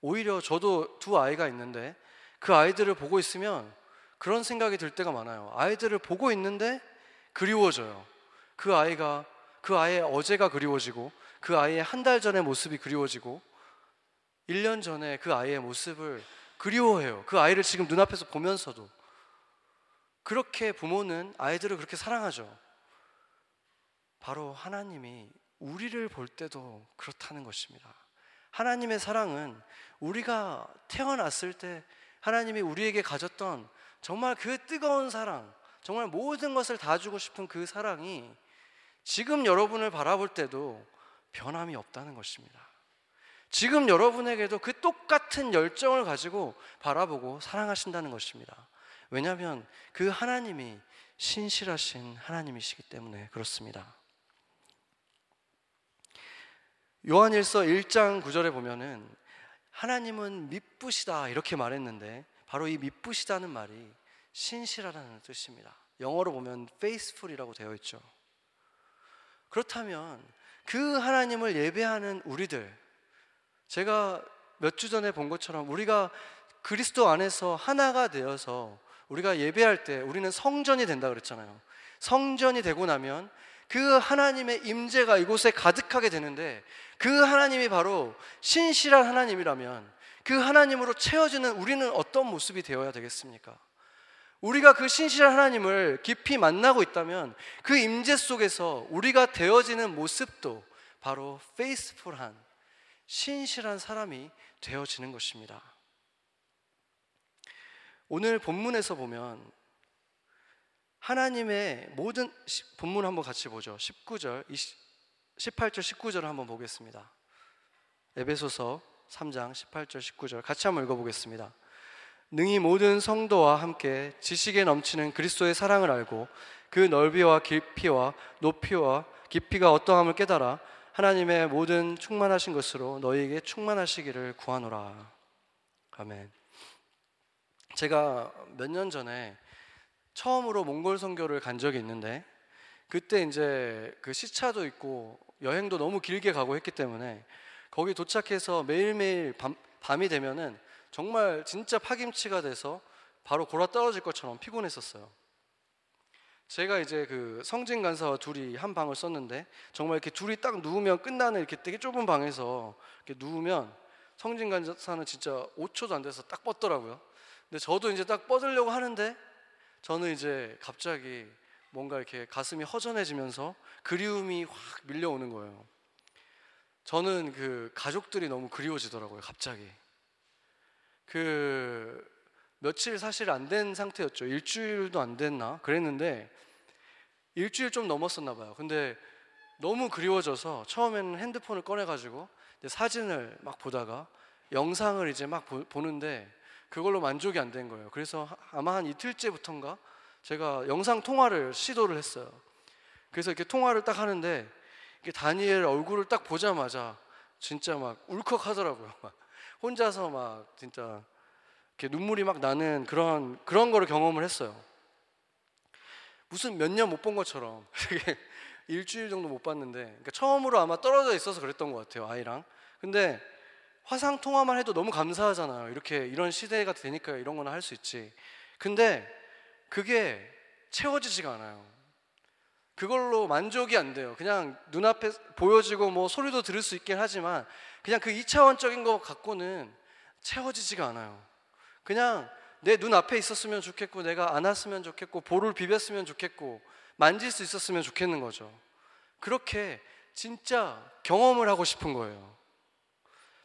오히려 저도 두 아이가 있는데 그 아이들을 보고 있으면 그런 생각이 들 때가 많아요. 아이들을 보고 있는데 그리워져요. 그 아이가 그 아이의 어제가 그리워지고 그 아이의 한 달 전의 모습이 그리워지고 1년 전에 그 아이의 모습을 그리워해요. 그 아이를 지금 눈앞에서 보면서도 그렇게 부모는 아이들을 그렇게 사랑하죠. 바로 하나님이 우리를 볼 때도 그렇다는 것입니다. 하나님의 사랑은 우리가 태어났을 때 하나님이 우리에게 가졌던 정말 그 뜨거운 사랑, 정말 모든 것을 다 주고 싶은 그 사랑이 지금 여러분을 바라볼 때도 변함이 없다는 것입니다. 지금 여러분에게도 그 똑같은 열정을 가지고 바라보고 사랑하신다는 것입니다. 왜냐하면 그 하나님이 신실하신 하나님이시기 때문에 그렇습니다. 요한일서 1장 9절에 보면은 하나님은 미쁘시다 이렇게 말했는데 바로 이 미쁘시다는 말이 신실하다는 뜻입니다. 영어로 보면 faithful이라고 되어 있죠. 그렇다면 그 하나님을 예배하는 우리들 제가 몇 주 전에 본 것처럼 우리가 그리스도 안에서 하나가 되어서 우리가 예배할 때 우리는 성전이 된다 그랬잖아요. 성전이 되고 나면 그 하나님의 임재가 이곳에 가득하게 되는데 그 하나님이 바로 신실한 하나님이라면 그 하나님으로 채워지는 우리는 어떤 모습이 되어야 되겠습니까? 우리가 그 신실한 하나님을 깊이 만나고 있다면 그 임재 속에서 우리가 되어지는 모습도 바로 페이스풀한 신실한 사람이 되어지는 것입니다. 오늘 본문에서 보면 하나님의 모든 본문 한번 같이 보죠. 19절, 18절, 19절을 한번 보겠습니다. 에베소서 3장 18절, 19절 같이 한번 읽어보겠습니다. 능히 모든 성도와 함께 지식에 넘치는 그리스도의 사랑을 알고 그 넓이와 깊이와 높이와 깊이가 어떠함을 깨달아 하나님의 모든 충만하신 것으로 너희에게 충만하시기를 구하노라. 아멘. 제가 몇 년 전에 처음으로 몽골 선교를 간 적이 있는데 그때 이제 그 시차도 있고 여행도 너무 길게 가고 했기 때문에 거기 도착해서 매일매일 밤, 밤이 되면은 정말 진짜 파김치가 돼서 바로 골아 떨어질 것처럼 피곤했었어요. 제가 이제 그 성진 간사와 둘이 한 방을 썼는데 정말 이렇게 둘이 딱 누우면 끝나는 이렇게 되게 좁은 방에서 이렇게 누우면 성진 간사는 진짜 5초도 안 돼서 딱 뻗더라고요. 근데 저도 이제 딱 뻗으려고 하는데 저는 이제 갑자기 뭔가 이렇게 가슴이 허전해지면서 그리움이 확 밀려오는 거예요. 저는 그 가족들이 너무 그리워지더라고요, 갑자기. 그 며칠 사실 안 된 상태였죠. 일주일도 안 됐나? 그랬는데 일주일 좀 넘었었나 봐요. 근데 너무 그리워져서 처음에는 핸드폰을 꺼내가지고 사진을 막 보다가 영상을 이제 막 보, 는데 그걸로 만족이 안 된 거예요. 그래서 아마 한 이틀째부터인가 제가 영상 통화를 시도를 했어요. 그래서 이렇게 통화를 딱 하는데 다니엘 얼굴을 딱 보자마자 진짜 막 울컥하더라고요. 막 혼자서 막 진짜 눈물이 막 나는 그런 그런 거를 경험을 했어요. 무슨 몇 년 못 본 것처럼 일주일 정도 못 봤는데 그러니까 처음으로 아마 떨어져 있어서 그랬던 것 같아요 아이랑. 근데 화상 통화만 해도 너무 감사하잖아요. 이렇게 이런 시대가 되니까 이런 거나 할 수 있지. 근데 그게 채워지지가 않아요. 그걸로 만족이 안 돼요. 그냥 눈앞에 보여지고 뭐 소리도 들을 수 있긴 하지만 그냥 그 2차원적인 거 갖고는 채워지지가 않아요. 그냥 내 눈앞에 있었으면 좋겠고 내가 안았으면 좋겠고 볼을 비볐으면 좋겠고 만질 수 있었으면 좋겠는 거죠. 그렇게 진짜 경험을 하고 싶은 거예요.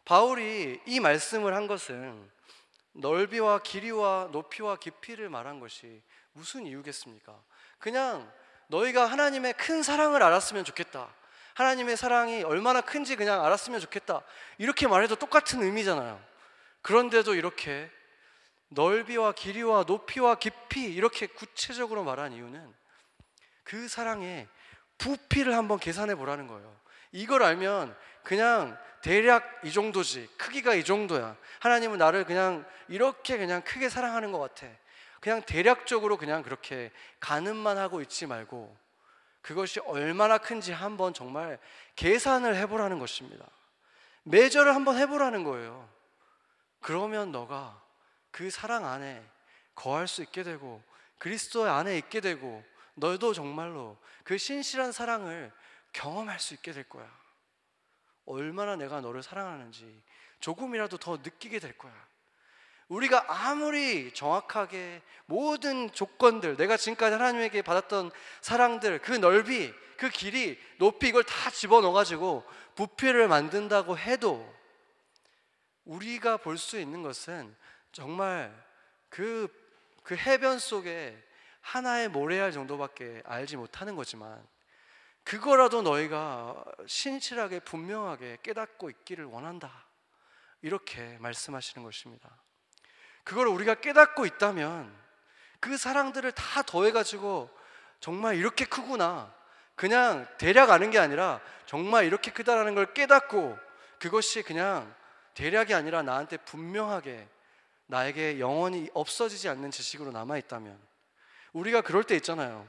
바울이 이 말씀을 한 것은 넓이와 길이와 높이와 깊이를 말한 것이 무슨 이유겠습니까? 그냥 너희가 하나님의 큰 사랑을 알았으면 좋겠다. 하나님의 사랑이 얼마나 큰지 그냥 알았으면 좋겠다. 이렇게 말해도 똑같은 의미잖아요. 그런데도 이렇게 넓이와 길이와 높이와 깊이 이렇게 구체적으로 말한 이유는 그 사랑의 부피를 한번 계산해 보라는 거예요. 이걸 알면 그냥 대략 이 정도지. 크기가 이 정도야. 하나님은 나를 그냥 이렇게 그냥 크게 사랑하는 것 같아. 그냥 대략적으로 그냥 그렇게 가늠만 하고 있지 말고 그것이 얼마나 큰지 한번 정말 계산을 해보라는 것입니다. 매절을 한번 해보라는 거예요. 그러면 너가 그 사랑 안에 거할 수 있게 되고 그리스도 안에 있게 되고 너도 정말로 그 신실한 사랑을 경험할 수 있게 될 거야. 얼마나 내가 너를 사랑하는지 조금이라도 더 느끼게 될 거야. 우리가 아무리 정확하게 모든 조건들, 내가 지금까지 하나님에게 받았던 사랑들, 그 넓이, 그 길이, 높이 이걸 다 집어넣어가지고 부피를 만든다고 해도 우리가 볼 수 있는 것은 정말 그, 그 해변 속에 하나의 모래알 정도밖에 알지 못하는 거지만 그거라도 너희가 신실하게 분명하게 깨닫고 있기를 원한다. 이렇게 말씀하시는 것입니다. 그걸 우리가 깨닫고 있다면 그 사랑들을 다 더해가지고 정말 이렇게 크구나. 그냥 대략 아는 게 아니라 정말 이렇게 크다라는 걸 깨닫고 그것이 그냥 대략이 아니라 나한테 분명하게 나에게 영원히 없어지지 않는 지식으로 남아 있다면 우리가 그럴 때 있잖아요.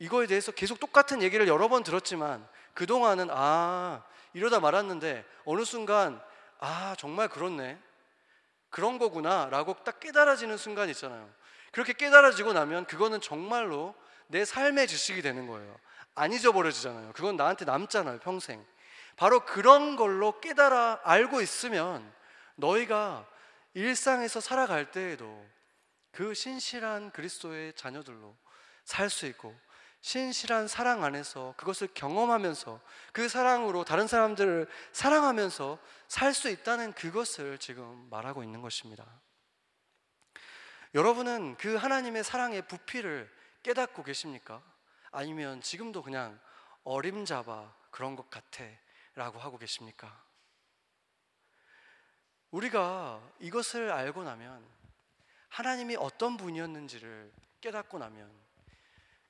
이거에 대해서 계속 똑같은 얘기를 여러 번 들었지만 그동안은 아, 이러다 말았는데 어느 순간 아, 정말 그렇네. 그런 거구나 라고 딱 깨달아지는 순간 있잖아요. 그렇게 깨달아지고 나면 그거는 정말로 내 삶의 지식이 되는 거예요. 안 잊어버려지잖아요. 그건 나한테 남잖아요, 평생. 바로 그런 걸로 깨달아 알고 있으면 너희가 일상에서 살아갈 때에도 그 신실한 그리스도의 자녀들로 살 수 있고 신실한 사랑 안에서 그것을 경험하면서 그 사랑으로 다른 사람들을 사랑하면서 살 수 있다는 그것을 지금 말하고 있는 것입니다. 여러분은 그 하나님의 사랑의 부피를 깨닫고 계십니까? 아니면 지금도 그냥 어림잡아 그런 것 같아 라고 하고 계십니까? 우리가 이것을 알고 나면 하나님이 어떤 분이었는지를 깨닫고 나면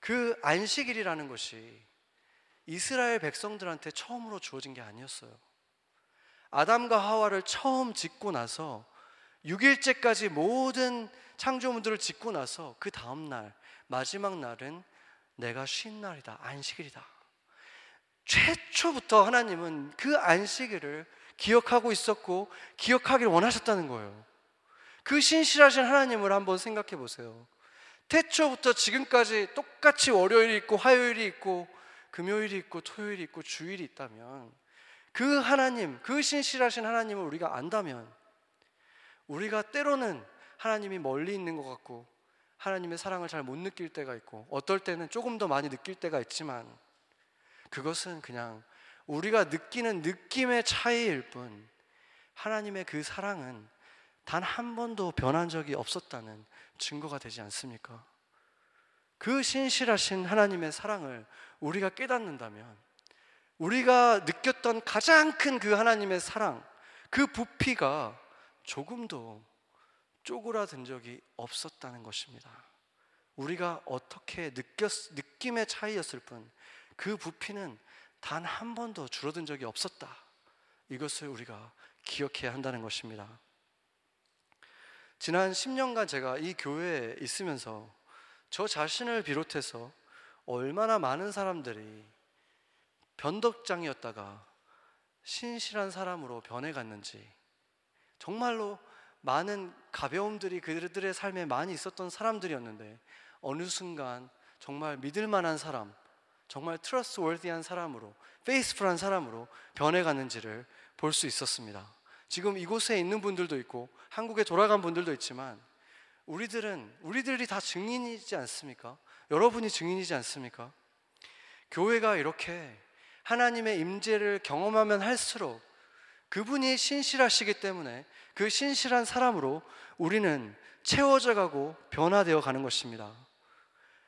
그 안식일이라는 것이 이스라엘 백성들한테 처음으로 주어진 게 아니었어요. 아담과 하와를 처음 짓고 나서 6일째까지 모든 창조물들을 짓고 나서 그 다음 날 마지막 날은 내가 쉰 날이다. 안식일이다. 최초부터 하나님은 그 안식일을 기억하고 있었고 기억하길 원하셨다는 거예요. 그 신실하신 하나님을 한번 생각해 보세요. 태초부터 지금까지 똑같이 월요일이 있고 화요일이 있고 금요일이 있고 토요일이 있고 주일이 있다면 그 하나님, 그 신실하신 하나님을 우리가 안다면 우리가 때로는 하나님이 멀리 있는 것 같고 하나님의 사랑을 잘 못 느낄 때가 있고 어떨 때는 조금 더 많이 느낄 때가 있지만 그것은 그냥 우리가 느끼는 느낌의 차이일 뿐 하나님의 그 사랑은 단 한 번도 변한 적이 없었다는 증거가 되지 않습니까? 그 신실하신 하나님의 사랑을 우리가 깨닫는다면 우리가 느꼈던 가장 큰 그 하나님의 사랑, 그 부피가 조금도 쪼그라든 적이 없었다는 것입니다. 우리가 어떻게 느꼈, 느낌의 차이였을 뿐 그 부피는 단 한 번도 줄어든 적이 없었다. 이것을 우리가 기억해야 한다는 것입니다. 지난 10년간 제가 이 교회에 있으면서 저 자신을 비롯해서 얼마나 많은 사람들이 변덕장이었다가 신실한 사람으로 변해갔는지 정말로 많은 가벼움들이 그들의 삶에 많이 있었던 사람들이었는데 어느 순간 정말 믿을 만한 사람, 정말 trustworthy한 사람으로, faithful한 사람으로 변해갔는지를 볼 수 있었습니다. 지금 이곳에 있는 분들도 있고 한국에 돌아간 분들도 있지만 우리들은 우리들이 다 증인이지 않습니까? 여러분이 증인이지 않습니까? 교회가 이렇게 하나님의 임재를 경험하면 할수록 그분이 신실하시기 때문에 그 신실한 사람으로 우리는 채워져 가고 변화되어 가는 것입니다.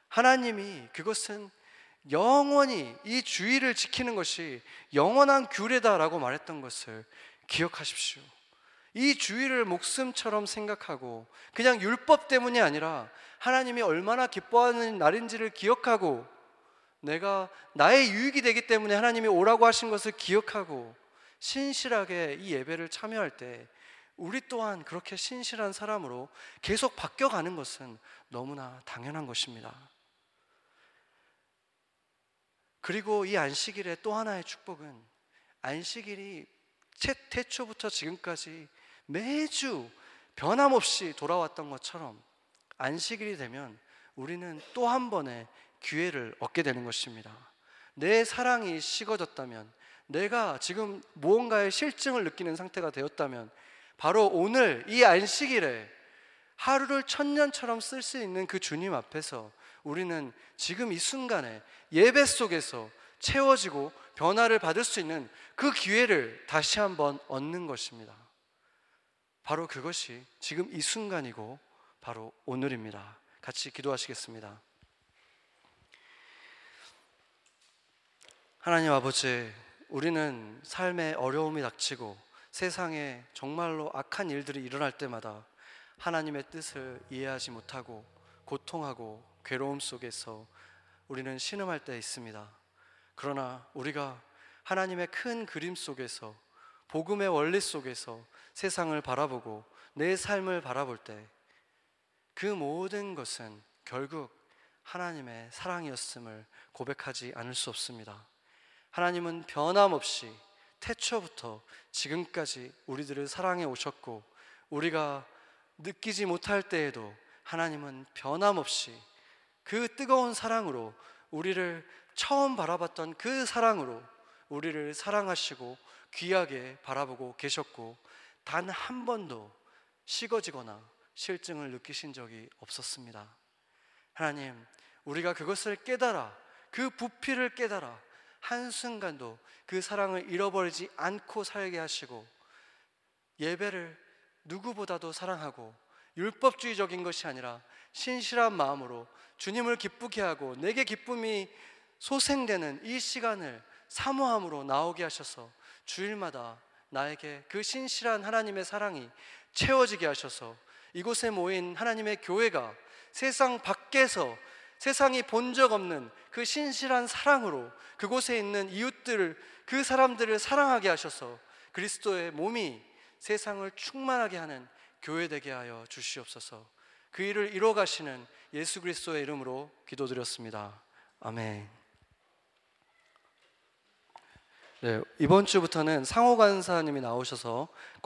하나님이 그것은 영원히 이 주의를 지키는 것이 영원한 규례다라고 말했던 것을 기억하십시오. 이 주의를 목숨처럼 생각하고 그냥 율법 때문이 아니라 하나님이 얼마나 기뻐하는 날인지를 기억하고 내가 나의 유익이 되기 때문에 하나님이 오라고 하신 것을 기억하고 신실하게 이 예배를 참여할 때 우리 또한 그렇게 신실한 사람으로 계속 바뀌어가는 것은 너무나 당연한 것입니다. 그리고 이 안식일의 또 하나의 축복은 안식일이 태초부터 지금까지 매주 변함없이 돌아왔던 것처럼 안식일이 되면 우리는 또 한 번의 기회를 얻게 되는 것입니다. 내 사랑이 식어졌다면, 내가 지금 무언가의 실증을 느끼는 상태가 되었다면, 바로 오늘 이 안식일에 하루를 천년처럼 쓸 수 있는 그 주님 앞에서 우리는 지금 이 순간에 예배 속에서 채워지고 변화를 받을 수 있는 그 기회를 다시 한번 얻는 것입니다. 바로 그것이 지금 이 순간이고 바로 오늘입니다. 같이 기도하시겠습니다. 하나님 아버지, 우리는 삶에 어려움이 닥치고 세상에 정말로 악한 일들이 일어날 때마다 하나님의 뜻을 이해하지 못하고 고통하고 괴로움 속에서 우리는 신음할 때 있습니다. 그러나 우리가 하나님의 큰 그림 속에서 복음의 원리 속에서 세상을 바라보고 내 삶을 바라볼 때 그 모든 것은 결국 하나님의 사랑이었음을 고백하지 않을 수 없습니다. 하나님은 변함없이 태초부터 지금까지 우리들을 사랑해 오셨고 우리가 느끼지 못할 때에도 하나님은 변함없이 그 뜨거운 사랑으로 우리를 처음 바라봤던 그 사랑으로 우리를 사랑하시고 귀하게 바라보고 계셨고 단 한 번도 식어지거나 실증을 느끼신 적이 없었습니다. 하나님, 우리가 그것을 깨달아 그 부피를 깨달아 한순간도 그 사랑을 잃어버리지 않고 살게 하시고 예배를 누구보다도 사랑하고 율법주의적인 것이 아니라 신실한 마음으로 주님을 기쁘게 하고 내게 기쁨이 소생되는 이 시간을 사모함으로 나오게 하셔서 주일마다 나에게 그 신실한 하나님의 사랑이 채워지게 하셔서 이곳에 모인 하나님의 교회가 세상 밖에서 세상이 본 적 없는 그 신실한 사랑으로 그곳에 있는 이웃들을 그 사람들을 사랑하게 하셔서 그리스도의 몸이 세상을 충만하게 하는 교회 되게 하여 주시옵소서. 그 일을 이뤄 가시는 예수 그리스도의 이름으로 기도드렸습니다. 아멘. 네, 이번 주부터는 상호 간사님이 나오셔서